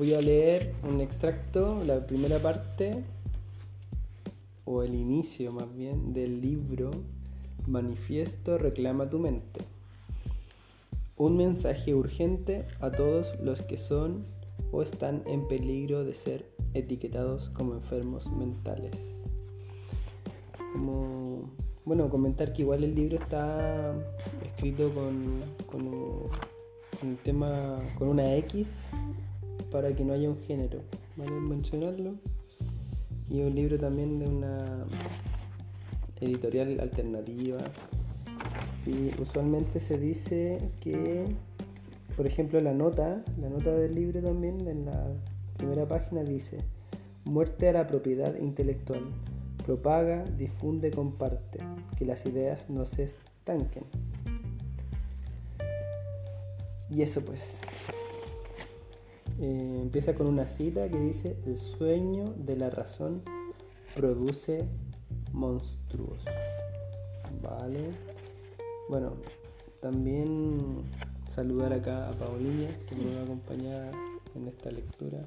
Voy a leer un extracto, la primera parte, o el inicio más bien, del libro Manifiesto Reclama tu mente. Un mensaje urgente a todos los que son o están en peligro de ser etiquetados como enfermos mentales. Como, bueno, comentar que igual el libro está escrito con, con, el tema, con una X para que no haya un género, ¿vale? Mencionarlo. Y un libro también de una editorial alternativa. Y usualmente se dice que, por ejemplo, la nota, la nota del libro también, en la primera página dice, muerte a la propiedad intelectual, propaga, difunde, comparte, que las ideas no se estanquen. Y eso pues. Eh, empieza con una cita que dice, el sueño de la razón produce monstruos. Vale. Bueno, también saludar acá a Paulina, que me va a acompañar en esta lectura.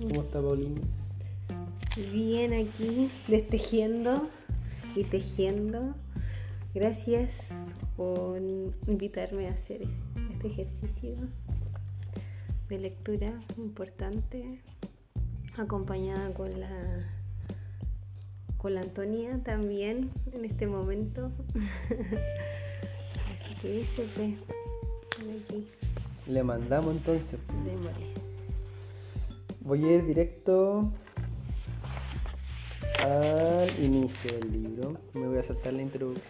¿Cómo está Paulina? Bien aquí, destejiendo y tejiendo. Gracias por invitarme a hacer este ejercicio de lectura importante, acompañada con la con la Antonia también en este momento. Así que dice aquí. Le mandamos entonces. Voy a ir directo al inicio del libro. Me voy a saltar la introducción.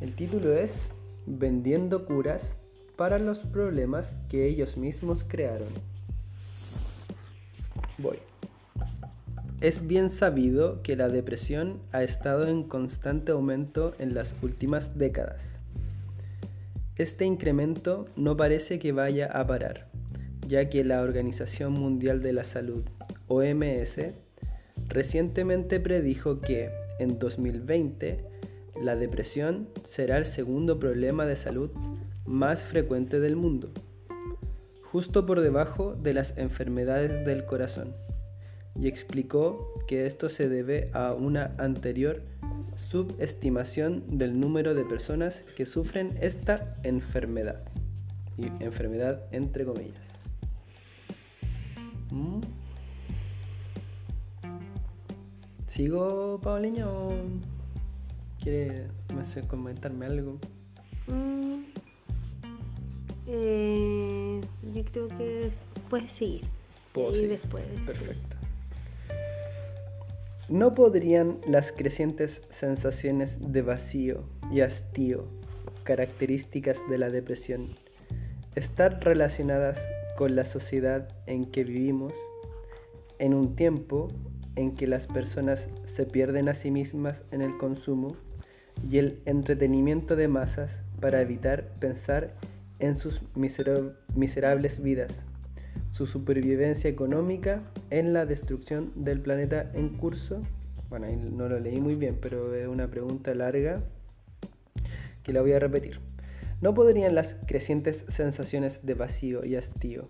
El título es Vendiendo curas para los problemas que ellos mismos crearon. Voy. Es bien sabido que la depresión ha estado en constante aumento en las últimas décadas. Este incremento no parece que vaya a parar, ya que la Organización Mundial de la Salud, OMS, recientemente predijo que en 2020 la depresión será el segundo problema de salud más frecuente del mundo, justo por debajo de las enfermedades del corazón, y explicó que esto se debe a una anterior subestimación del número de personas que sufren esta enfermedad, y enfermedad entre comillas. ¿Mm? ¿Sigo, Paulinho? o quiere comentarme algo? Mm. Eh, yo creo que puedes seguir. Puedo después. Perfecto. ¿No podrían las crecientes sensaciones de vacío y hastío, características de la depresión, estar relacionadas con la sociedad en que vivimos en un tiempo en que las personas se pierden a sí mismas en el consumo y el entretenimiento de masas para evitar pensar en sus miserables vidas, su supervivencia económica en la destrucción del planeta en curso. Bueno, ahí no lo leí muy bien, pero es una pregunta larga que la voy a repetir. ¿No podrían las crecientes sensaciones de vacío y hastío,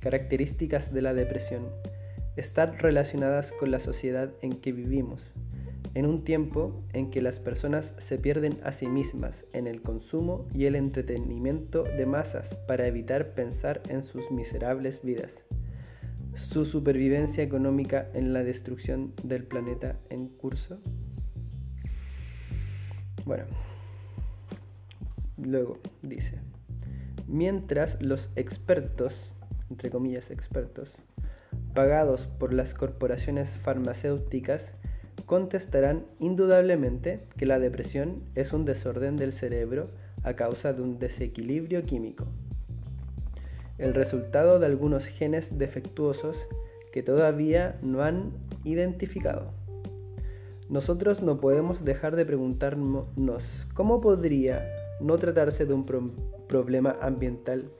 características de la depresión, estar relacionadas con la sociedad en que vivimos, en un tiempo en que las personas se pierden a sí mismas en el consumo y el entretenimiento de masas para evitar pensar en sus miserables vidas, su supervivencia económica en la destrucción del planeta en curso. Bueno, luego dice, mientras los expertos, entre comillas expertos, pagados por las corporaciones farmacéuticas, contestarán indudablemente que la depresión es un desorden del cerebro a causa de un desequilibrio químico, el resultado de algunos genes defectuosos que todavía no han identificado. Nosotros no podemos dejar de preguntarnos cómo podría no tratarse de un problema ambiental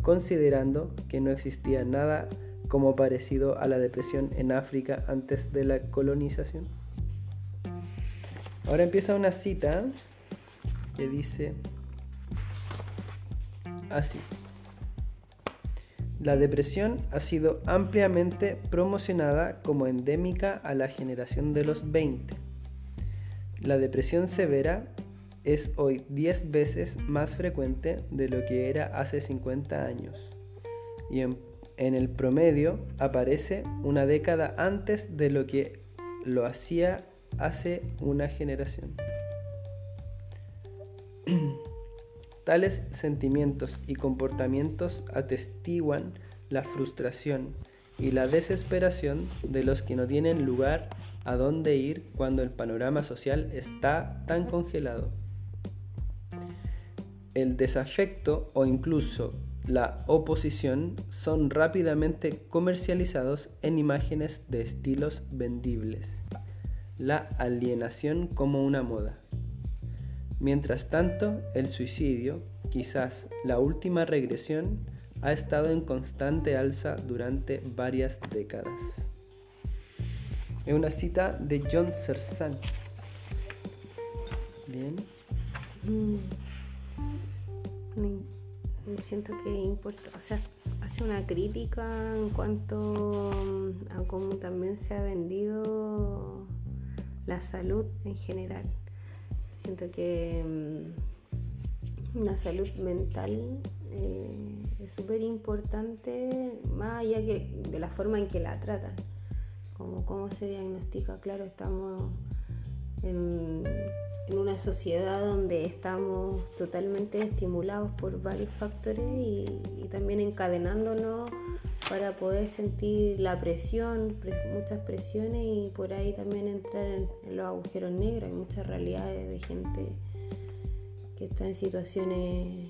considerando que no existía nada como parecido a la depresión en África antes de la colonización. Ahora empieza una cita que dice así. La depresión ha sido ampliamente promocionada como endémica a la generación de los 20. La depresión severa es hoy 10 veces más frecuente de lo que era hace 50 años y en, en, el promedio aparece una década antes de lo que lo hacía hace una generación. Tales sentimientos y comportamientos atestiguan la frustración y la desesperación de los que no tienen lugar a dónde ir cuando el panorama social está tan congelado. El desafecto o incluso la oposición son rápidamente comercializados en imágenes de estilos vendibles. La alienación como una moda. Mientras tanto, el suicidio, quizás la última regresión, ha estado en constante alza durante varias décadas. Es una cita de John Searson. Bien. Mm. Siento que importa, o sea, hace una crítica en cuanto a cómo también se ha vendido la salud en general. Siento que mm, la salud mental eh, es súper importante, más allá que de la forma en que la tratan, como cómo se diagnostica. Claro, estamos en, una sociedad donde estamos totalmente estimulados por varios factores y, también encadenándonos para poder sentir la presión, muchas presiones y por ahí también entrar en, los agujeros negros. Hay muchas realidades de gente que está en situaciones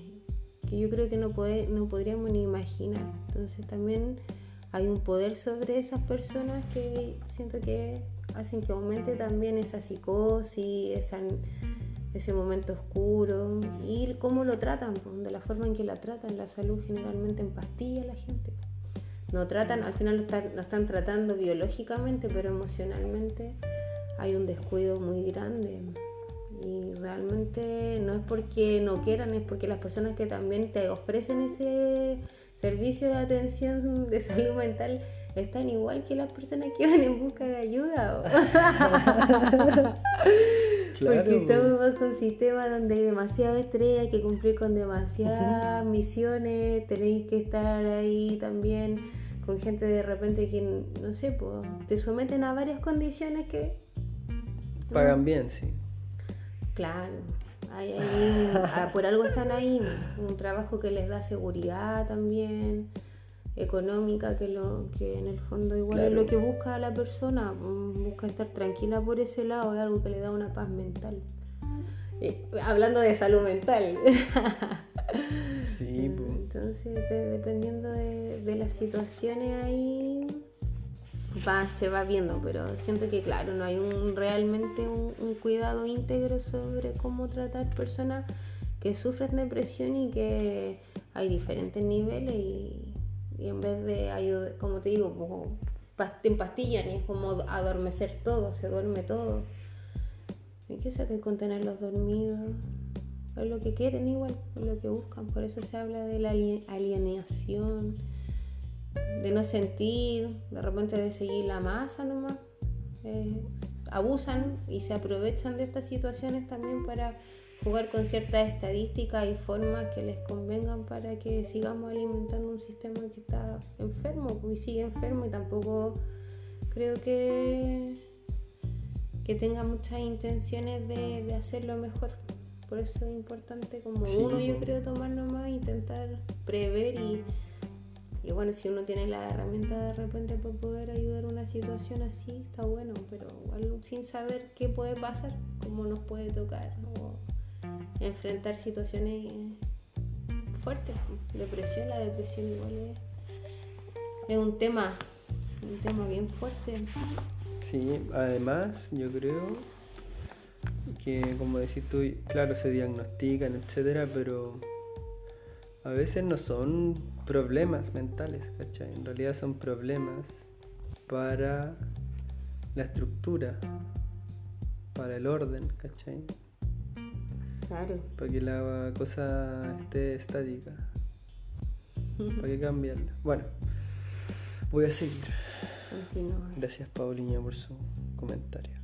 que yo creo que no, no podríamos ni imaginar. Entonces también hay un poder sobre esas personas que siento que hacen que aumente también esa psicosis, ese momento oscuro y cómo lo tratan, de la forma en que la tratan. La salud generalmente en pastilla la gente. No tratan, al final lo están, lo están tratando biológicamente, pero emocionalmente hay un descuido muy grande. Y realmente no es porque no quieran, es porque las personas que también te ofrecen ese servicio de atención de salud mental están igual que las personas que van en busca de ayuda. Porque estamos bajo un sistema donde hay demasiado estrés, hay que cumplir con demasiadas misiones, tenéis que estar ahí también con gente de repente que, no sé, pues, te someten a varias condiciones que... Pagan bien, sí. Claro, ah, por algo están ahí, un trabajo que les da seguridad también, económica, que, lo, que en el fondo igual es lo que busca la persona, busca estar tranquila por ese lado, es algo que le da una paz mental. Hablando de salud mental. sí, Entonces, dependiendo de, las situaciones ahí va, se va viendo, pero siento que claro, no hay un realmente un, cuidado íntegro sobre cómo tratar personas que sufren depresión y que hay diferentes niveles y, en vez de ayudar, como te digo, como te empastillan y es como adormecer todo, se duerme todo. ¿Y qué sabe con tenerlos dormidos? Es lo que quieren igual, es lo que buscan, por eso se habla de la alienación de no sentir, de repente de seguir la masa nomás. Eh, abusan y se aprovechan de estas situaciones también para jugar con ciertas estadísticas y formas que les convengan para que sigamos alimentando un sistema que está enfermo y sigue enfermo y tampoco creo que que tenga muchas intenciones de, hacerlo mejor. Por eso es importante como uno yo creo tomar nomás, intentar prever y y bueno, si uno tiene la herramienta de repente para poder ayudar a una situación así, está bueno, pero igual sin saber qué puede pasar, cómo nos puede tocar, o enfrentar situaciones fuertes. Depresión, la depresión igual es, un tema, un tema bien fuerte. Sí, además yo creo que como decís tú, claro, se diagnostican, etcétera, pero a veces no son problemas mentales, ¿cachai? En realidad son problemas para la estructura, para el orden, ¿cachai? Claro. Para que la cosa esté estática. ¿Para qué cambiarla? Bueno, voy a seguir. Gracias Paulinha por su comentario.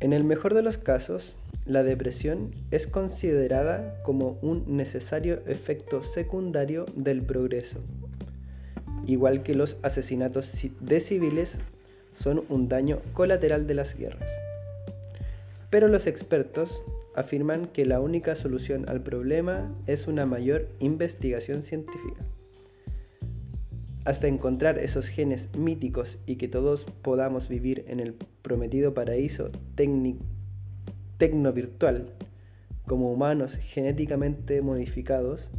En el mejor de los casos, la depresión es considerada como un necesario efecto secundario del progreso, igual que los asesinatos de civiles son un daño colateral de las guerras. Pero los expertos afirman que la única solución al problema es una mayor investigación científica. Hasta encontrar esos genes míticos y que todos podamos vivir en el prometido paraíso tecno-virtual. Como humanos genéticamente modificados,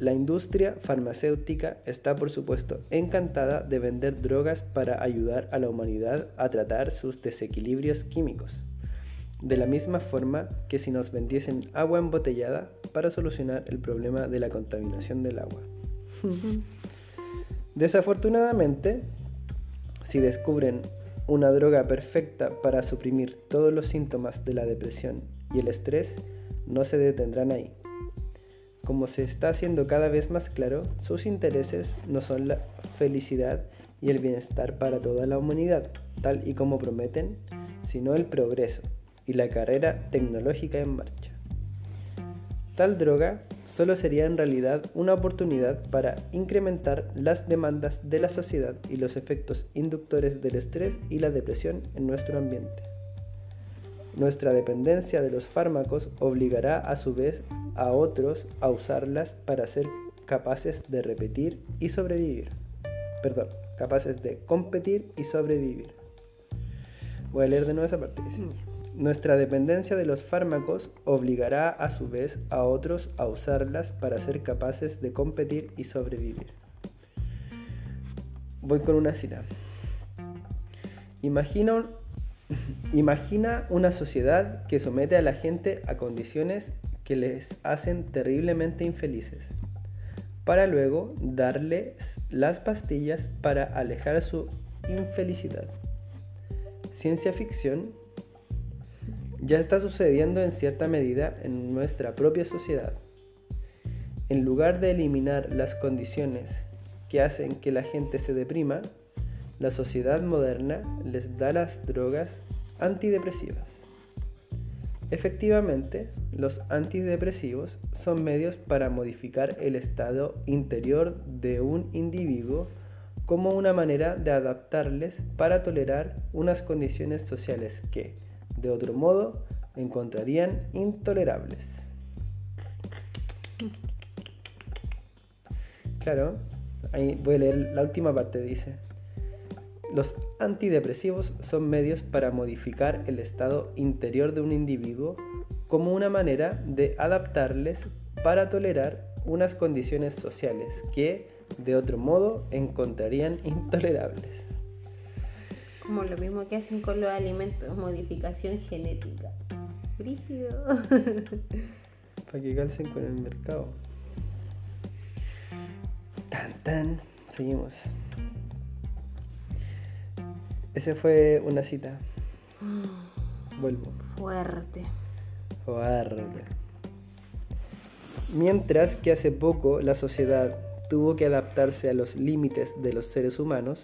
la industria farmacéutica está por supuesto encantada de vender drogas para ayudar a la humanidad a tratar sus desequilibrios químicos. De la misma forma que si nos vendiesen agua embotellada para solucionar el problema de la contaminación del agua. Desafortunadamente, si descubren una droga perfecta para suprimir todos los síntomas de la depresión y el estrés, no se detendrán ahí. Como se está haciendo cada vez más claro, sus intereses no son la felicidad y el bienestar para toda la humanidad, tal y como prometen, sino el progreso, y la carrera tecnológica en marcha. Tal droga solo sería en realidad una oportunidad para incrementar las demandas de la sociedad y los efectos inductores del estrés y la depresión en nuestro ambiente. Nuestra dependencia de los fármacos obligará a su vez a otros a usarlas para ser capaces de repetir y sobrevivir. Perdón, capaces de competir y sobrevivir. Voy a leer de nuevo esa parte. Nuestra dependencia de los fármacos obligará a su vez a otros a usarlas para ser capaces de competir y sobrevivir. Voy con una cita. Imagina, una sociedad que somete a la gente a condiciones que les hacen terriblemente infelices, para luego darles las pastillas para alejar su infelicidad. Ciencia ficción ya está sucediendo en cierta medida en nuestra propia sociedad. En lugar de eliminar las condiciones que hacen que la gente se deprima, la sociedad moderna les da las drogas antidepresivas. Efectivamente, los antidepresivos son medios para modificar el estado interior de un individuo como una manera de adaptarles para tolerar unas condiciones sociales que, de otro modo, encontrarían intolerables. Claro, ahí voy a leer la última parte, dice. Los antidepresivos son medios para modificar el estado interior de un individuo como una manera de adaptarles para tolerar unas condiciones sociales que, de otro modo, encontrarían intolerables. Como lo mismo que hacen con los alimentos, modificación genética. Brígido. Para que calcen con el mercado. Tan tan. Seguimos. Ese fue una cita. Vuelvo. Fuerte. Fuerte. Mientras que hace poco la sociedad tuvo que adaptarse a los límites de los seres humanos,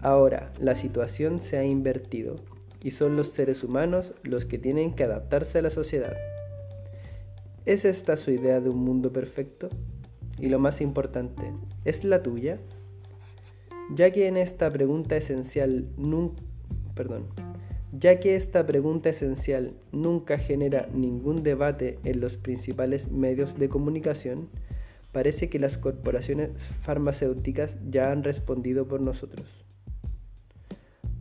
Ahora, la situación se ha invertido y son los seres humanos los que tienen que adaptarse a la sociedad. ¿Es esta su idea de un mundo perfecto? Y lo más importante, ¿es la tuya? Ya que esta pregunta esencial nunca genera ningún debate en los principales medios de comunicación, parece que las corporaciones farmacéuticas ya han respondido por nosotros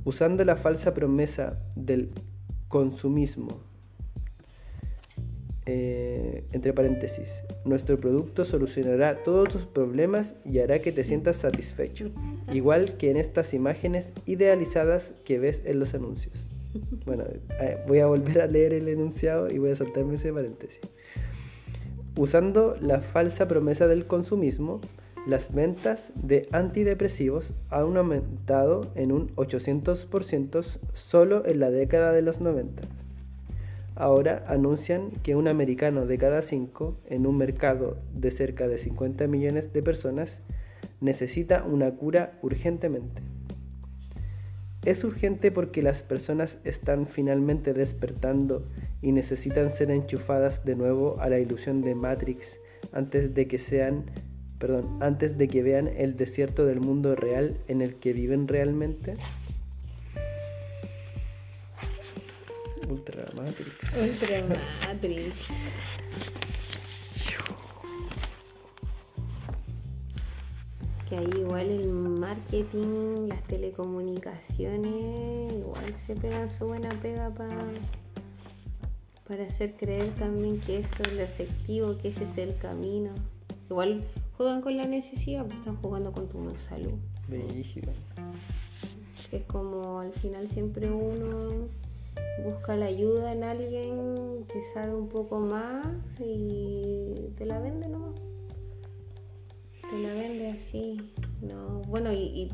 usando la falsa promesa del consumismo. Eh, entre paréntesis, nuestro producto solucionará todos tus problemas y hará que te sientas satisfecho, igual que en estas imágenes idealizadas que ves en los anuncios. Bueno, eh, voy a volver a leer el enunciado y voy a saltarme ese paréntesis. Usando la falsa promesa del consumismo, las ventas de antidepresivos han aumentado en un 800% solo en la década de los 90. Ahora anuncian que un americano de cada cinco, en un mercado de cerca de 50 millones de personas, necesita una cura urgentemente. Es urgente porque las personas están finalmente despertando y necesitan ser enchufadas de nuevo a la ilusión de Matrix antes de que sean, perdón, antes de que vean el desierto del mundo real en el que viven realmente. Ultra Matrix. Ultra Matrix. Que ahí igual el marketing, las telecomunicaciones, igual se pegan su buena pega para para hacer creer también que eso es lo efectivo, que ese es el camino. Igual juegan con la necesidad, pues están jugando con tu salud. Es como al final siempre uno busca la ayuda en alguien que sabe un poco más y te la vende nomás. Te la vende así. No, bueno, y,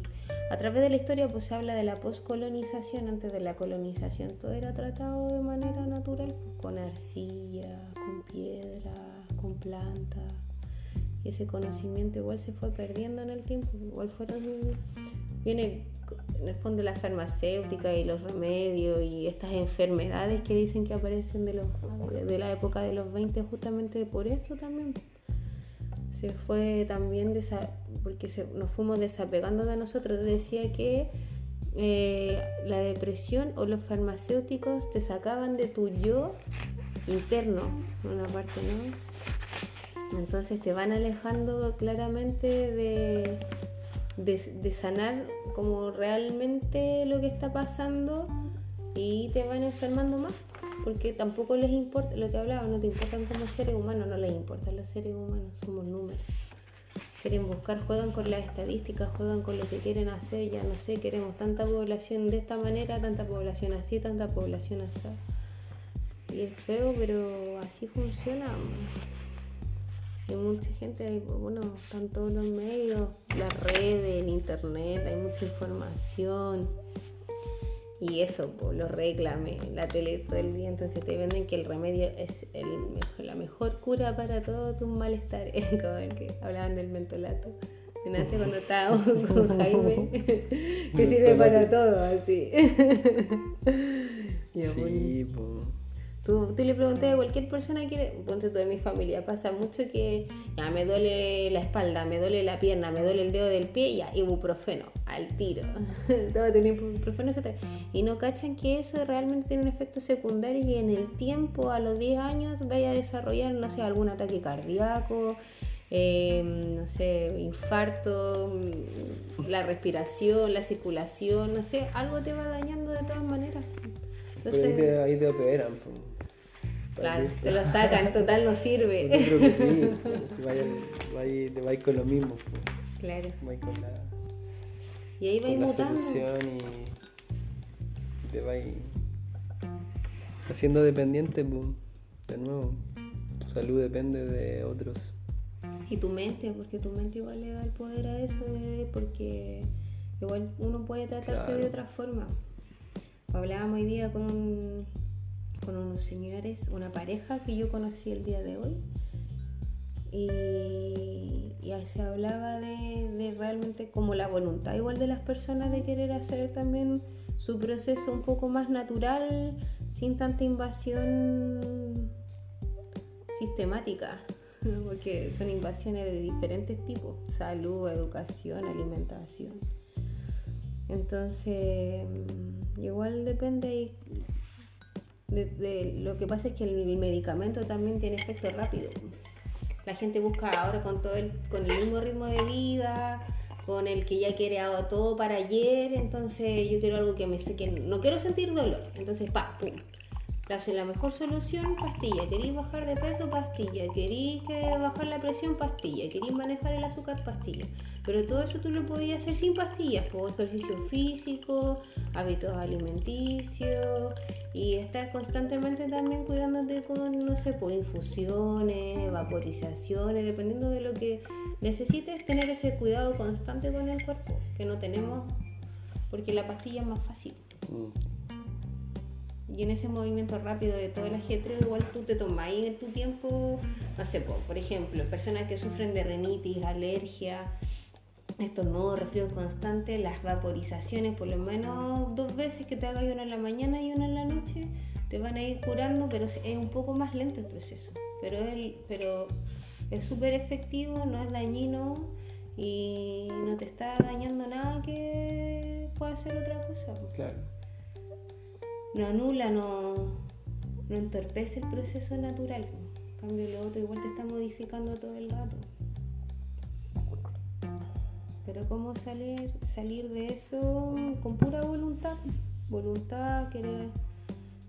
a través de la historia pues se habla de la poscolonización, antes de la colonización todo era tratado de manera natural, pues, con arcilla, con piedra, con plantas. Ese conocimiento igual se fue perdiendo en el tiempo, igual fueron viene en el fondo la farmacéutica y los remedios y estas enfermedades que dicen que aparecen de, los, de la época de los 20 justamente por esto también. Se fue también, porque nos fuimos desapegando de nosotros. Decía que eh, la depresión o los farmacéuticos te sacaban de tu yo interno, una parte, ¿no? Entonces te van alejando claramente de de, sanar como realmente lo que está pasando y te van enfermando más porque tampoco les importa lo que hablaba, no te importan como seres humanos, no les importan los seres humanos, somos números. Quieren buscar, juegan con las estadísticas, juegan con lo que quieren hacer, ya no sé, queremos tanta población de esta manera, tanta población así, tanta población así. Y es feo, pero así funciona. Hay mucha gente, bueno, están todos los medios, las redes, el internet, hay mucha información. Y eso, pues, lo reclame, la tele todo el día, entonces te venden que el remedio es el, la mejor cura para todo tu malestar, como el que hablaban del mentolato. Nace cuando estábamos con Jaime, que sirve para todo, así. sí, pues. Tú, le pregunté a cualquier persona que, ponte tú de mi familia, pasa mucho que ya me duele la espalda, me duele la pierna, me duele el dedo del pie, ya, ibuprofeno, al tiro. Todo tiene ibuprofeno, Y no cachan que eso realmente tiene un efecto secundario y en el tiempo, a los 10 años, vaya a desarrollar, no sé, algún ataque cardíaco, em, no sé, infarto, la respiración, la circulación, no sé, algo te va dañando de todas maneras. Entonces, ahí te, operan. Claro, te lo sacan, total no sirve. Yo creo que sí, te va con lo mismo. Claro. Con la, y ahí va mutando. y te va haciendo dependiente, de nuevo. Tu salud depende de otros. Y tu mente, porque tu mente igual le da el poder a eso, porque igual uno puede tratarse de otra forma. Hablábamos hoy día con con unos señores, una pareja que yo conocí el día de hoy. Y, y se hablaba de, realmente como la voluntad igual de las personas de querer hacer también su proceso un poco más natural, sin tanta invasión sistemática, porque son invasiones de diferentes tipos, salud, educación, alimentación. Entonces, igual depende de, lo que pasa es que el, medicamento también tiene efecto rápido. La gente busca ahora con todo el, con el mismo ritmo de vida, con el que ya quiere todo para ayer, entonces yo quiero algo que me sé que no quiero sentir dolor, entonces pa, pum. La, mejor solución, pastilla. ¿Queréis bajar de peso? Pastilla. ¿Queréis bajar la presión? Pastilla. ¿Queréis manejar el azúcar? Pastilla. Pero todo eso tú lo podías hacer sin pastillas, por ejercicio físico, hábitos alimenticios y estar constantemente también cuidándote con, no sé, pues infusiones, vaporizaciones, dependiendo de lo que necesites, tener ese cuidado constante con el cuerpo, que no tenemos, porque la pastilla es más fácil. Mm. Y en ese movimiento rápido de todo el ajetreo, igual tú te tomas en tu tiempo, no sé, por ejemplo, personas que sufren de rinitis, alergia, estos nuevos resfríos constantes, las vaporizaciones, por lo menos dos veces que te hagas una en la mañana y una en la noche, te van a ir curando, pero es un poco más lento el proceso. Pero es pero es súper efectivo, no es dañino y no te está dañando nada que pueda ser otra cosa. Claro. No anula, no, no entorpece el proceso natural. En cambio, lo otro igual te está modificando todo el rato. Pero cómo salir, salir de eso con pura voluntad, voluntad, querer,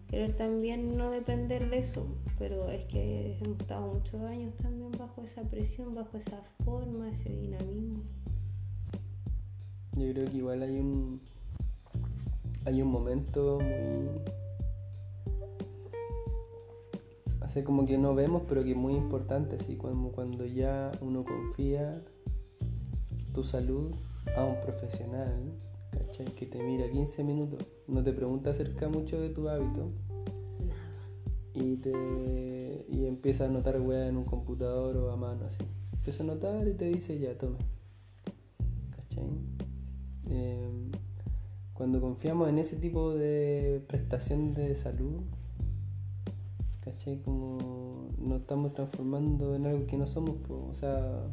querer también no depender de eso, pero es que hemos estado muchos años también bajo esa presión, bajo esa forma, ese dinamismo. Yo creo que igual hay un hay un momento muy hace como que no vemos pero que es muy importante así como cuando ya uno confía tu salud a un profesional ¿cachai? que te mira 15 minutos no te pregunta acerca mucho de tu hábito y te y empieza a anotar weá en un computador o a mano así. Empieza a anotar y te dice ya, toma. ¿Cachai? Em, cuando confiamos en ese tipo de prestación de salud, ¿cachai? Como nos estamos transformando en algo que no somos, o sea,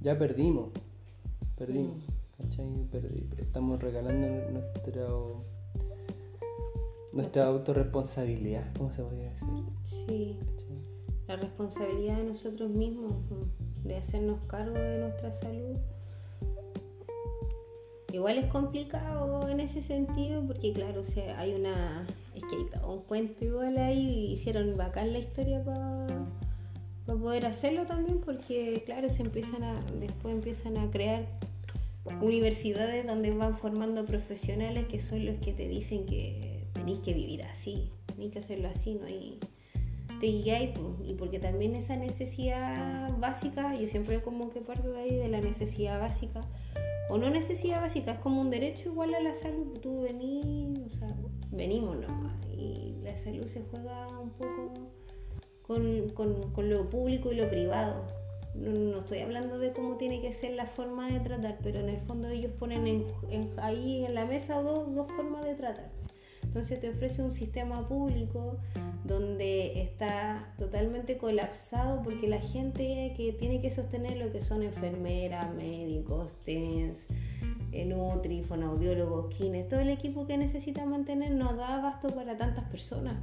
ya perdimos, perdimos. ¿cachai? estamos regalando nuestro nuestra autorresponsabilidad, ¿cómo se podría decir? Sí. La responsabilidad de nosotros mismos, de hacernos cargo de nuestra salud. Igual es complicado en ese sentido porque claro, o hay una... Es que hay un cuento igual ahí y hicieron bacán la historia para poder hacerlo también porque claro, se empiezan a... Después empiezan a crear universidades donde van formando profesionales que son los que te dicen que tenéis que vivir así, tenéis que hacerlo así, ¿no? Y te y porque también esa necesidad básica, yo siempre como que parto de ahí de la necesidad básica, o no necesidad básica, es como un derecho igual a la salud, tú venís, o sea, venimos nomás, y la salud se juega un poco con, con, con lo público y lo privado. No, estoy hablando de cómo tiene que ser la forma de tratar, pero en el fondo ellos ponen ahí en la mesa dos, dos formas de tratar. Entonces te ofrece un sistema público donde está totalmente colapsado porque la gente que tiene que sostener lo que son enfermeras, médicos, TENS, eh, Nutri, fonoaudiólogos, kines, todo el equipo que necesita mantener no da abasto para tantas personas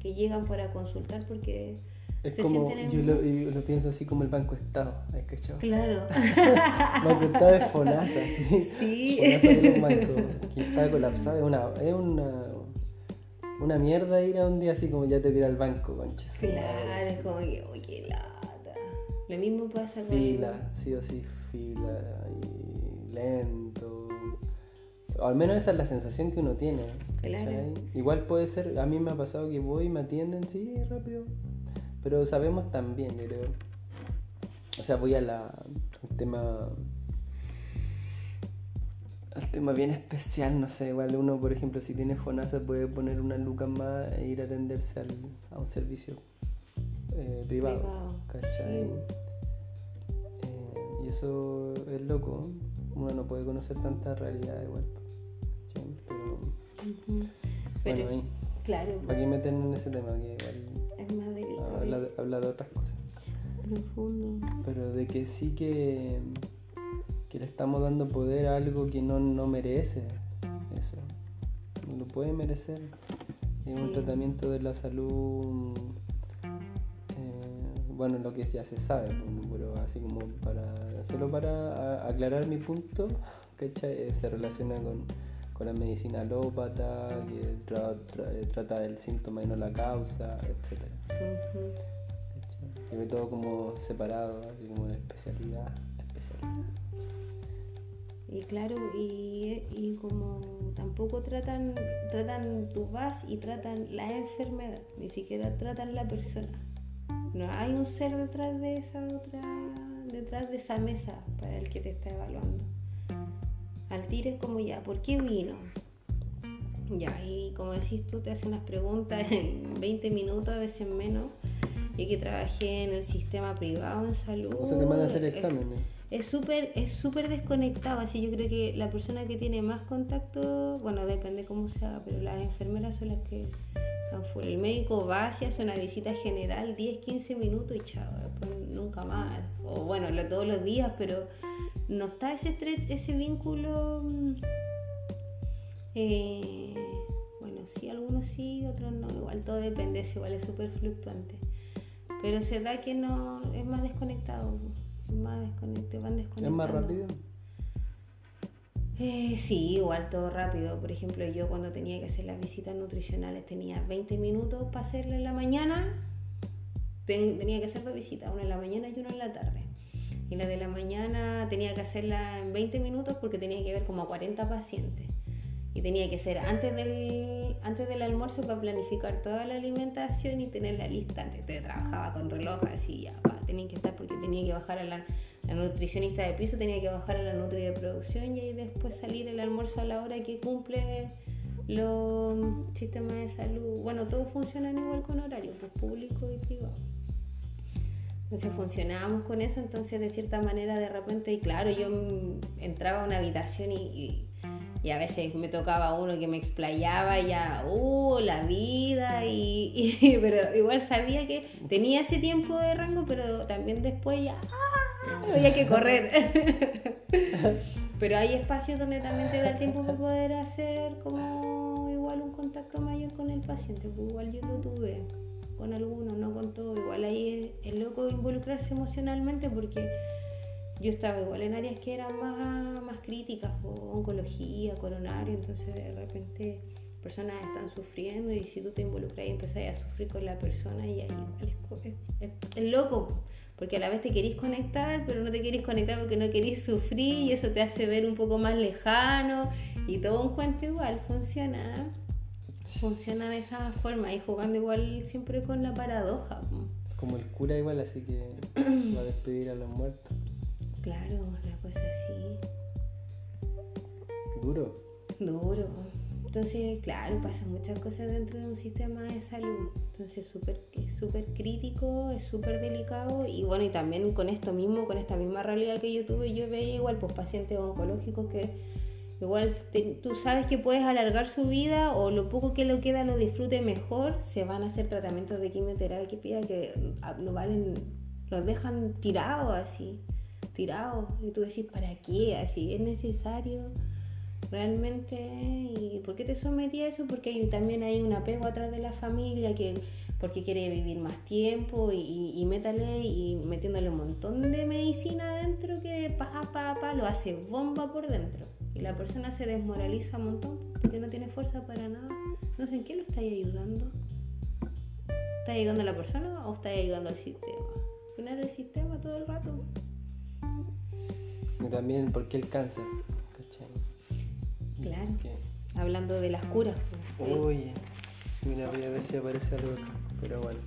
que llegan para consultar porque es como, yo lo, pienso así como el Banco Estado, ¿has cachado? Claro. Banco Estado es FONASA, sí. Sí. FONASA es un banco que está colapsado, es una, es una, una mierda ir a un día así como ya te que ir al banco, conches. Claro, es como que, uy, qué lata. Lo mismo pasa con. Fila, sí o sí, fila y lento. O al menos esa es la sensación que uno tiene. Claro. Igual puede ser, a mí me ha pasado que voy y me atienden, sí, rápido. Pero sabemos también, yo creo. O sea, voy a la, al tema el tema bien especial, no sé, igual uno, por ejemplo, si tiene FONASA puede poner una luca más e ir a atenderse a un servicio eh, privado, ¿cachai? Eh, y eso es loco, uno no puede conocer tanta realidad igual, Pero, bueno, claro. ¿Para qué meternos en ese tema? Que igual es más delicado. Habla habla de otras cosas. Profundo. Pero de que sí que que le estamos dando poder a algo que no, no merece eso. No lo puede merecer. Es un tratamiento de la salud, eh, bueno, lo que ya se sabe, pero así como para, solo para aclarar mi punto, que se relaciona con, la medicina alópata, que trata del síntoma y no la causa, etc. Y ve todo como separado, así como especialidad. especialidad. Y claro, y, como tampoco tratan, tratan tu vas y tratan la enfermedad, ni siquiera tratan la persona. No hay un ser detrás de esa otra, detrás de esa mesa para el que te está evaluando. Al tiro es como ya, ¿por qué vino? Ya, y como decís tú, te hace unas preguntas en 20 minutos, a veces menos. Yo que trabajé en el sistema privado en salud. O sea, te mandan a hacer exámenes. Es súper es súper desconectado, así yo creo que la persona que tiene más contacto, bueno, depende cómo sea, pero las enfermeras son las que están fuera. El médico va, hace una visita general, 10, 15 minutos y chao, después nunca más. O bueno, todos los días, pero no está ese, ese vínculo... Mm, eh, bueno, sí, algunos sí, otros no, igual todo depende, es igual es súper fluctuante. Pero se da que no es más desconectado, más desconectado, van desconectando. ¿Es más rápido? Eh, sí, igual todo rápido. Por ejemplo, yo cuando tenía que hacer las visitas nutricionales tenía 20 minutos para hacerla en la mañana. tenía que hacer dos visitas, una en la mañana y una en la tarde. Y la de la mañana tenía que hacerla en 20 minutos porque tenía que ver como a 40 pacientes y tenía que ser antes del, antes del almuerzo para planificar toda la alimentación y tener la lista. Antes trabajaba con reloj, así ya, tenía que estar porque tenía que bajar a la, nutricionista de piso, tenía que bajar a la nutri de producción y después salir el almuerzo a la hora que cumple los sistemas de salud. Bueno, todos funcionan igual con horario, pues público y privado. Entonces funcionábamos con eso, entonces de cierta manera de repente, y claro, yo entraba a una habitación y a veces me tocaba uno que me explayaba ya, uh, la vida, y, pero igual sabía que tenía ese tiempo de rango, pero también después ya ¡ah! había que correr. pero hay espacios donde también te da el tiempo para poder hacer como igual un contacto mayor con el paciente, pues igual yo lo tuve con algunos, no con todos, igual ahí es, es loco involucrarse emocionalmente porque yo estaba igual en áreas que eran más, más críticas, oncología, coronario, entonces de repente personas están sufriendo y si tú te involucras y empezás a sufrir con la persona y ahí es, es, loco, porque a la vez te querís conectar, pero no te querís conectar porque no querís sufrir y eso te hace ver un poco más lejano y todo un cuento igual, funciona, funciona de esa forma y jugando igual siempre con la paradoja. Como el cura igual, así que va a despedir a los muertos. Claro, una cosa así. Duro. Duro. Entonces, claro, pasan muchas cosas dentro de un sistema de salud. Entonces, super, es súper crítico, es súper delicado. Y bueno, y también con esto mismo, con esta misma realidad que yo tuve, yo veía igual pues pacientes oncológicos que igual tú sabes que puedes alargar su vida o lo poco que lo queda lo disfrute mejor. Se van a hacer tratamientos de quimioterapia que no valen, los dejan tirados así y tú decís, ¿para qué? Así es necesario realmente. ¿Y por qué te sometí a eso? Porque hay, también hay un apego atrás de la familia que porque quiere vivir más tiempo y, y, métale y metiéndole un montón de medicina adentro que pa, pa, pa, lo hace bomba por dentro. Y la persona se desmoraliza un montón porque no tiene fuerza para nada. No sé en qué lo estáis ayudando. ¿Estás ayudando a la persona o estás ayudando al sistema? Al final el sistema todo el rato. Y también, ¿por qué el cáncer? Claro. Hablando de las curas. Oye, mira, voy a ver si aparece algo pero bueno.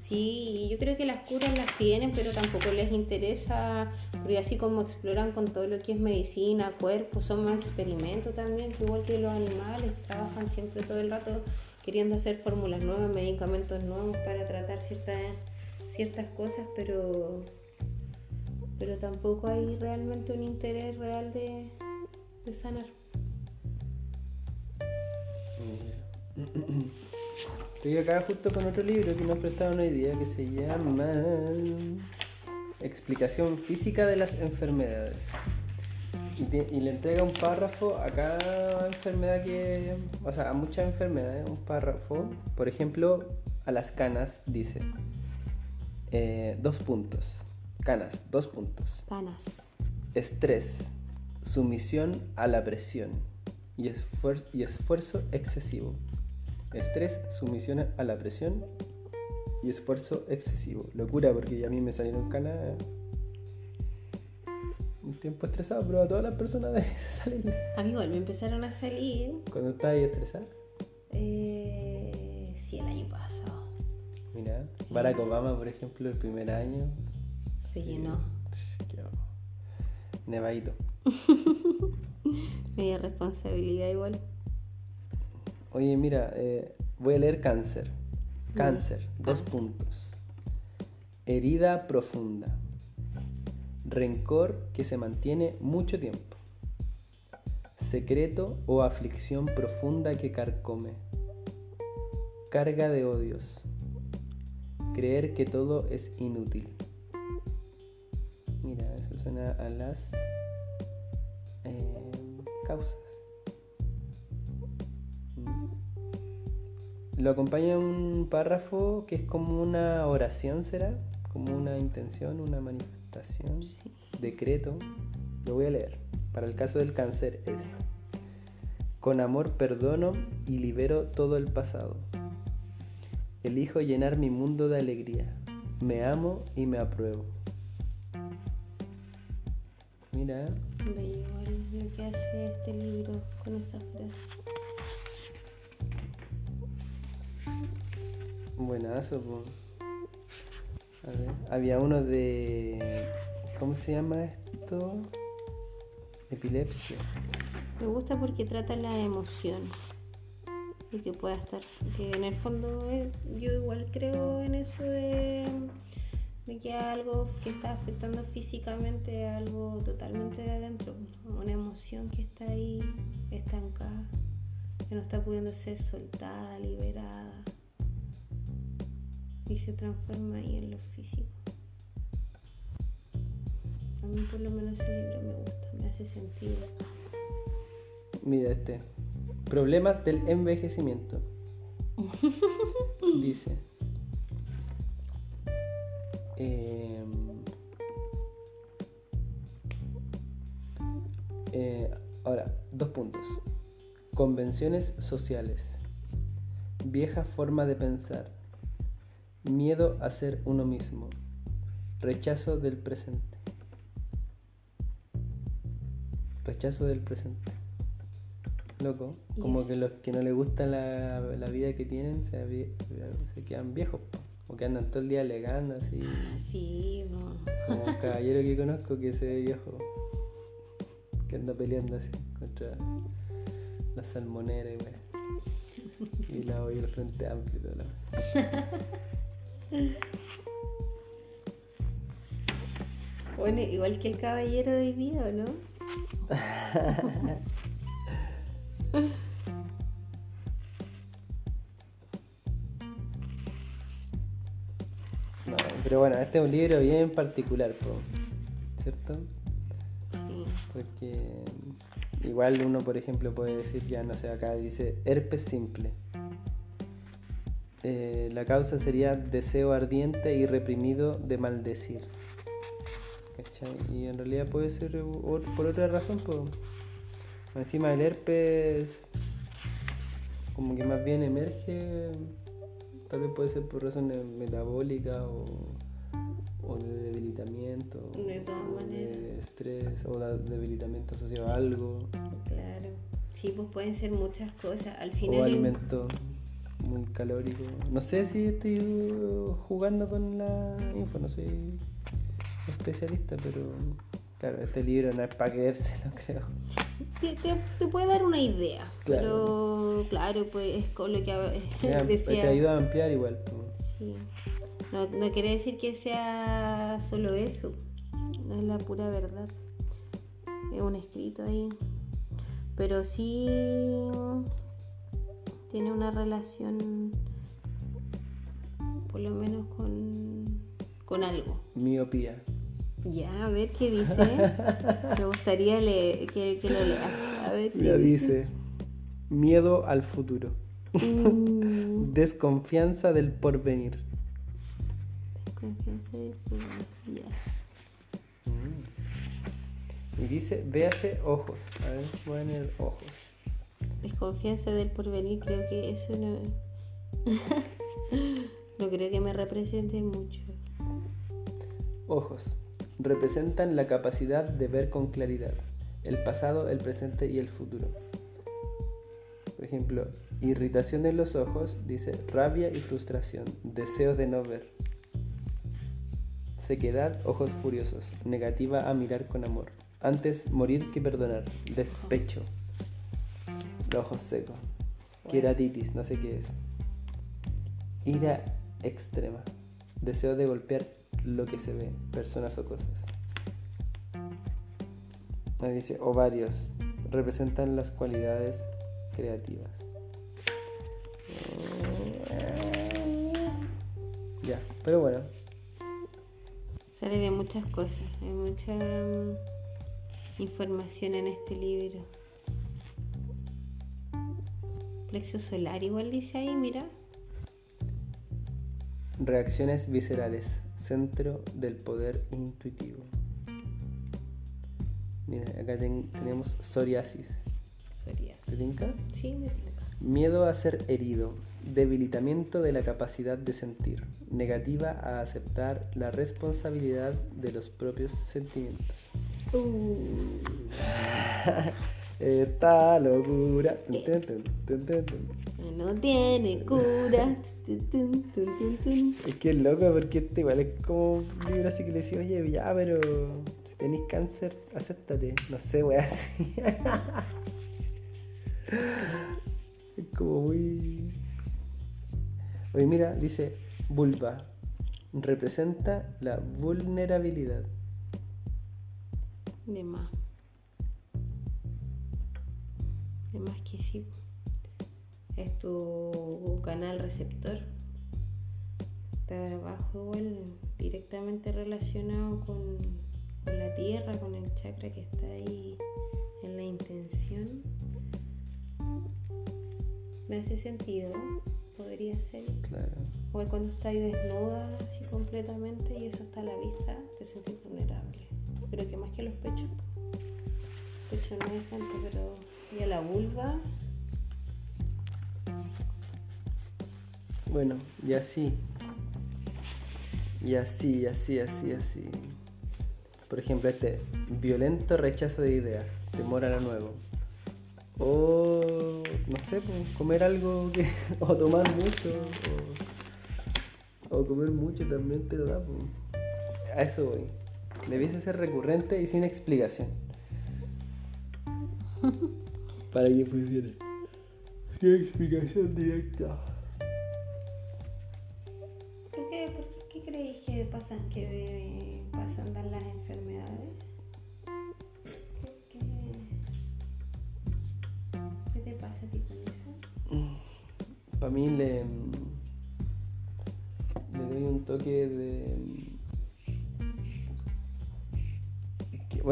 Sí, yo creo que las curas las tienen, pero tampoco les interesa, porque así como exploran con todo lo que es medicina, cuerpo, son más experimentos también, igual que los animales, trabajan siempre todo el rato queriendo hacer fórmulas nuevas, medicamentos nuevos para tratar ciertas, ciertas cosas, pero pero tampoco hay realmente un interés real de, sanar. Estoy acá justo con otro libro que nos prestaron hoy día que se llama Explicación física de las enfermedades. Y, le entrega un párrafo a cada enfermedad que. O sea, a muchas enfermedades, un párrafo. Por ejemplo, a las canas dice: eh, dos puntos. Canas, dos puntos. Canas. Estrés, sumisión a la presión y, y esfuerzo excesivo. Estrés, sumisión a la presión y esfuerzo excesivo. Locura porque a mí me salieron canas un tiempo estresado, pero a todas las personas de se salen. A mí igual me empezaron a salir. ¿Cuándo estabas ahí estresada? Eh, sí, el año pasado. Mira, Barack Obama, por ejemplo, el primer año se llenó. Nevadito. Media responsabilidad igual. Oye, mira, eh, voy a leer cáncer. Cáncer, dos puntos. Herida profunda. Rencor que se mantiene mucho tiempo. Secreto o aflicción profunda que carcome. Carga de odios. Creer que todo es inútil. Mira, eso suena a las eh, causas. Mm. Lo acompaña un párrafo que es como una oración, ¿será? Como una intención, una manifestación, decreto. Lo voy a leer. Para el caso del cáncer es, con amor perdono y libero todo el pasado. Elijo llenar mi mundo de alegría. Me amo y me apruebo. Mira. lo que hace este libro con esa frase. Buenazo, A ver, había uno de. ¿Cómo se llama esto? Epilepsia. Me gusta porque trata la emoción. Y que pueda estar. Que en el fondo yo igual creo en eso de de que algo que está afectando físicamente algo totalmente de adentro, una emoción que está ahí estancada, que no está pudiendo ser soltada, liberada y se transforma ahí en lo físico. A mí por lo menos el libro me gusta, me hace sentido. Mira este. Problemas del envejecimiento. Dice. Em, eh, ahora, dos puntos. Convenciones sociales. Vieja forma de pensar. Miedo a ser uno mismo. Rechazo del presente. Rechazo del presente. Loco. Como que los que no les gusta la, vida que tienen se, se quedan viejos. O que andan todo el día alegando así. Ah, sí, Como un caballero que conozco que se ve viejo. Que anda peleando así contra la salmonera y bueno. Y la voy al frente amplio y lo Bueno, igual que el caballero de vida, ¿no? Pero bueno, este es un libro bien particular, ¿cierto? Porque igual uno, por ejemplo, puede decir, ya no sé, acá dice herpes simple. Eh, la causa sería deseo ardiente y reprimido de maldecir. Y en realidad puede ser por otra razón, pues. Encima del herpes, como que más bien emerge, tal vez puede ser por razones metabólicas o o de debilitamiento, de, todas de estrés o de debilitamiento asociado a algo. Claro, sí, pues pueden ser muchas cosas. Al final. O alimento muy calórico. No sé si estoy jugando con la info, no soy especialista, pero claro, este libro no es para creérselo, creo. Te, te, puede dar una idea, pero claro, pues es con lo que decía. Te ayuda a ampliar igual. Sí. No, quiere decir que sea solo eso, no es la pura verdad. Es un escrito ahí. Pero sí tiene una relación, por lo menos con, con algo. Miopía. Ya, a ver qué dice. Me gustaría que, lo leas. A ver qué dice. Miedo al futuro. Mm. Desconfianza del porvenir. Mm. Y dice, véase ojos. A ver, voy a poner ojos. Desconfianza del porvenir, creo que eso no. no creo que me represente mucho. Ojos. Representan la capacidad de ver con claridad el pasado, el presente y el futuro. Por ejemplo, irritación en los ojos dice rabia y frustración, deseo de no ver. Sequedad, ojos furiosos. Negativa a mirar con amor. Antes morir que perdonar. Despecho. Los ojos secos. Queratitis, no sé qué es. Ira extrema. Deseo de golpear lo que se ve, personas o cosas. Ahí dice ovarios. Representan las cualidades creativas. Ya, pero bueno. Sale de muchas cosas, hay mucha mm, información en este libro. Plexo solar igual dice ahí, mira. Reacciones viscerales, centro del poder intuitivo. Mira, acá ten- tenemos psoriasis. Psoriasis. ¿Te tinca? Sí, me tinca. Miedo a ser herido, debilitamiento de la capacidad de sentir, negativa a aceptar la responsabilidad de los propios sentimientos. Esta locura. Tun. No tiene cura. Es que es loco porque este igual es como un libro así que le decía, oye, ya, pero si tenéis cáncer, acéptate. No sé, wey, así. es como muy. Oye, mira, dice vulva. Representa la vulnerabilidad. De más. De más que sí. Es tu canal receptor. Está abajo igual directamente relacionado con, con la tierra, con el chakra que está ahí en la intención. Me hace sentido, podría ser. Claro. Igual cuando estás desnuda así completamente y eso está a la vista, te sentís vulnerable. Pero que más que los pechos. Pecho no es tanto, pero y a la vulva, Bueno, y así. Y así, y así, así, así. Por ejemplo, este violento rechazo de ideas, temor a lo nuevo. O, no sé, pues, comer algo que. o tomar mucho. O comer mucho también te lo da, pues. A eso voy. Debiese ser recurrente y sin explicación. Para que funcione. Sin explicación directa.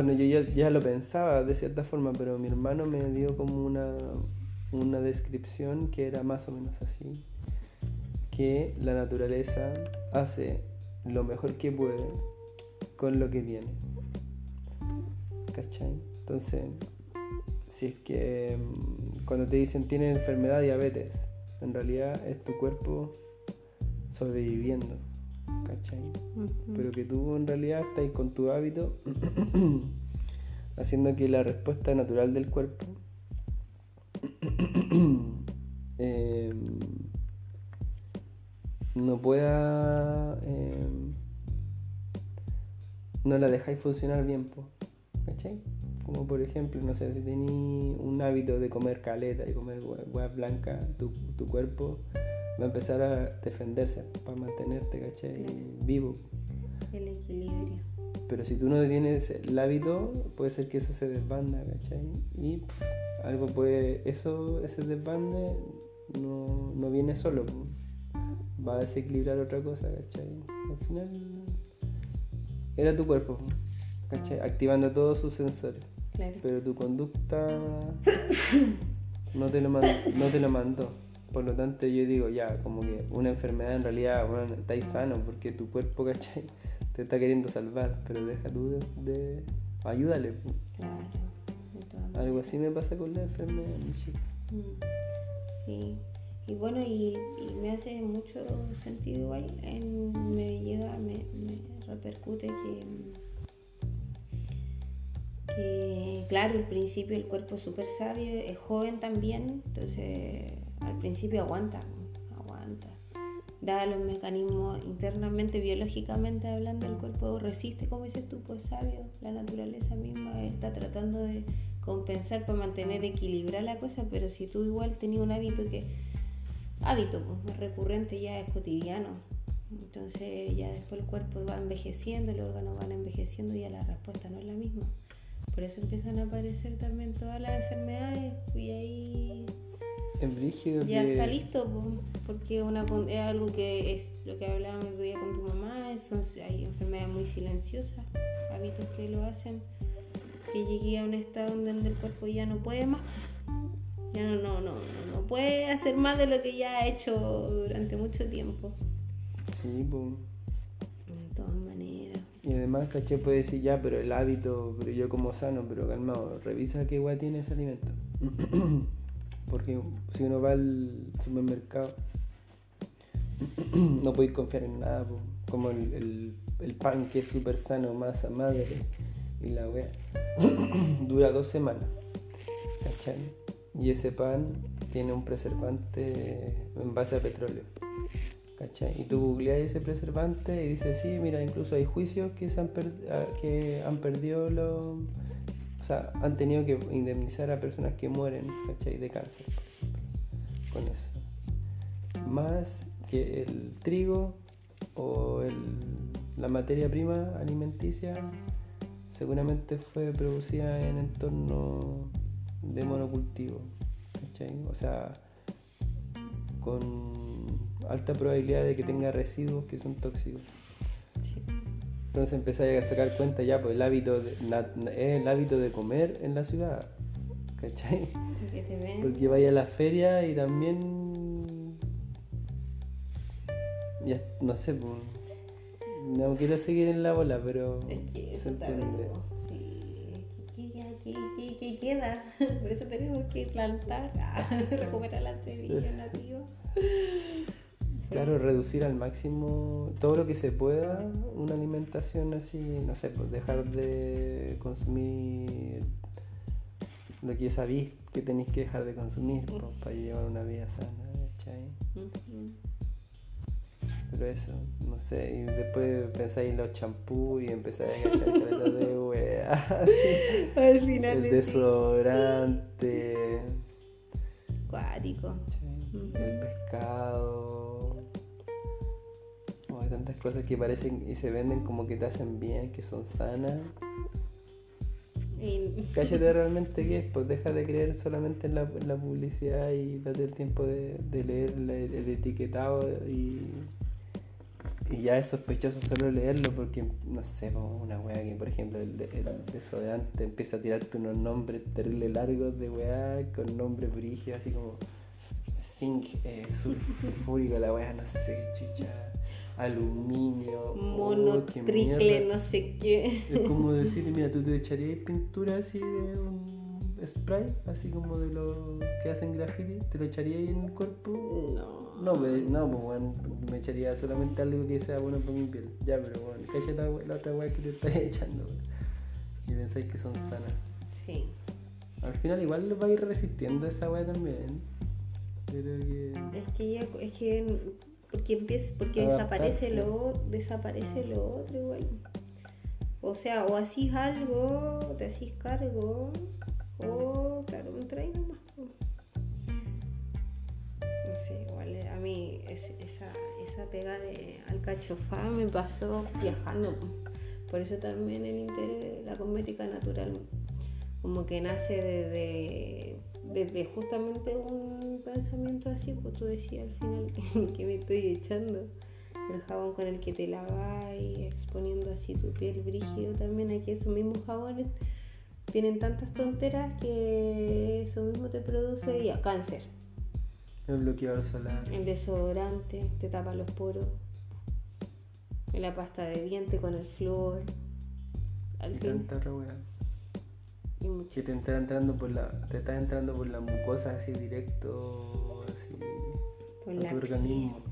Bueno, yo ya, lo pensaba de cierta forma, pero mi hermano me dio como una, una descripción que era más o menos así. Que la naturaleza hace lo mejor que puede con lo que tiene. ¿Cachai? Entonces, si es que mm, cuando te dicen tienes enfermedad diabetes, en realidad es tu cuerpo sobreviviendo, ¿cachai? Pero que tú en realidad estás con tu hábito haciendo que la respuesta natural del cuerpo eh, no pueda eh, no la dejáis funcionar bien po, ¿cachai? como por ejemplo no sé si tenéis un hábito de comer caleta y comer hueá blanca tu, tu cuerpo va a empezar a defenderse para mantenerte ¿cachai? vivo El equilibrio. pero si tú no tienes el hábito, puede ser que eso se desbanda, ¿cachai? Y algo puede. Eso, ese desbande no, no viene solo. Va a desequilibrar otra cosa, ¿cachai? Al final. Era tu cuerpo, po, ¿cachai? Activando todos sus sensores. Claro. Pero tu conducta no te lo, no te lo mandó. Por lo tanto, yo digo, ya, como que una enfermedad en realidad, bueno, estáis sano porque tu cuerpo, ¿cachai? Te está queriendo salvar, pero deja tú de. de- ayúdale. Claro. de todas Algo así me pasa con la enfermedad, mi chica. Mm, Sí, y bueno, y, y me hace mucho sentido igual, en- me llega, me, me repercute que, que, claro, al principio el cuerpo es súper sabio, es joven también, entonces al principio aguanta, aguanta. dada los mecanismos internamente, biológicamente hablando, el cuerpo resiste, como dices tú, pues sabio, la naturaleza misma está tratando de compensar para mantener equilibrada la cosa, pero si tú igual tenías un hábito que, hábito pues, recurrente ya es cotidiano, entonces ya después el cuerpo va envejeciendo, los órganos van envejeciendo y ya la respuesta no es la misma. Por eso empiezan a aparecer también todas las enfermedades y ahí ya está listo, porque una, es algo que es lo que hablábamos el día con tu mamá, son, hay enfermedades muy silenciosas, hábitos que lo hacen, que llegué a un estado donde el cuerpo ya no puede más, ya no, no, no, no, puede hacer más de lo que ya ha hecho durante mucho tiempo. Sí, pues. De todas maneras. Y además, caché puede decir ya, pero el hábito, pero yo como sano, pero calmado, revisa qué igual tiene ese alimento. Porque si uno va al supermercado, no podéis confiar en nada, como el, pan que es súper sano, masa madre y la wea, dura dos semanas, ¿cachai? Y ese pan tiene un preservante en base a petróleo. ¿Cachai? Y tú googleas ese preservante y dices, sí, mira, incluso hay juicios que, se han, ah, que han perdido los o sea, han tenido que indemnizar a personas que mueren, ¿cachai? De cáncer, con eso. Más que el trigo o la materia prima alimenticia seguramente fue producida en entorno de monocultivo, ¿cachai? O sea, con alta probabilidad de que tenga residuos que son tóxicos. Entonces empecé a sacar cuenta ya, pues el hábito de, el hábito de comer en la ciudad. ¿Cachai? Porque vaya a la feria y también. Ya, no sé, pues. No quiero seguir en la bola, pero. Es que se entiende. Sí, ¿qué, qué, queda? Por eso tenemos que plantar, recuperar la semilla nativa. Claro, reducir al máximo todo lo que se pueda una alimentación así, no sé, pues dejar de consumir lo que sabéis que tenéis que dejar de consumir pues, para llevar una vida sana, ¿cachai? Pero eso, no sé, y después pensáis en los champús y empezáis a cachar caletas de wea, Al final el desodorante, cuático, el pescado tantas cosas que parecen y se venden como que te hacen bien, que son sanas. Y... Cállate realmente qué es, pues deja de creer solamente en la, publicidad y date el tiempo de, leer el, etiquetado y, y ya es sospechoso solo leerlo porque, no sé, una wea que por ejemplo el, desodorante empieza a tirarte unos nombres terrible largos de weá con nombres brígidos así como zinc, eh, sulfúrico, la weá, no sé, chucha aluminio, mono, triple, no sé qué. Es como decir, mira, tú te echarías pintura así de un spray, así como de lo que hacen graffiti, ¿te lo echarías en el cuerpo? No. No, pues, no, pues bueno, me echaría solamente algo que sea bueno para mi piel. Ya, pero bueno, cacha la, la otra weá que te estás echando. Y pensáis que son sanas. Sí. Al final igual va a ir resistiendo esa weá también. Pero que... Es que ya, es que porque empieza, porque desaparece lo, desaparece lo otro igual. O sea, o hacís algo, te hacís cargo, o claro, me traes nomás. No sé, igual a mí esa, esa pega de alcachofá me pasó viajando. Por eso también el interés de la cosmética natural como que nace desde, desde justamente un pensamiento así, pues tú decías al final que, me estoy echando el jabón con el que te lavas y exponiendo así tu piel brígido también aquí esos mismos jabones tienen tantas tonteras que eso mismo te produce ya cáncer. El bloqueador solar. El desodorante te tapa los poros. La pasta de diente con el flúor. Al que te está entrando por la, te está entrando por la mucosa así directo así por a tu organismo.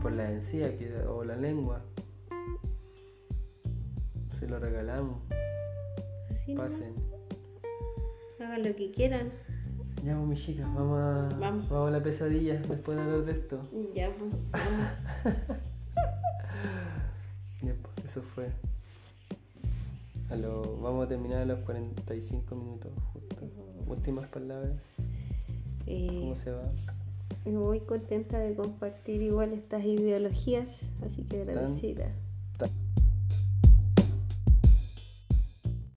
Por la encía o la lengua. Se lo regalamos. Así Pasen. Hagan lo que quieran. Ya, pues, mi chica, vamos a, Vamos. vamos a la pesadilla después de hablar de esto. Ya, pues. vamos. Ya, pues, eso fue. A lo, vamos a terminar a los 45 minutos, justo. Últimas palabras. Eh, ¿Cómo se va? muy contenta de compartir igual estas ideologías, así que agradecida.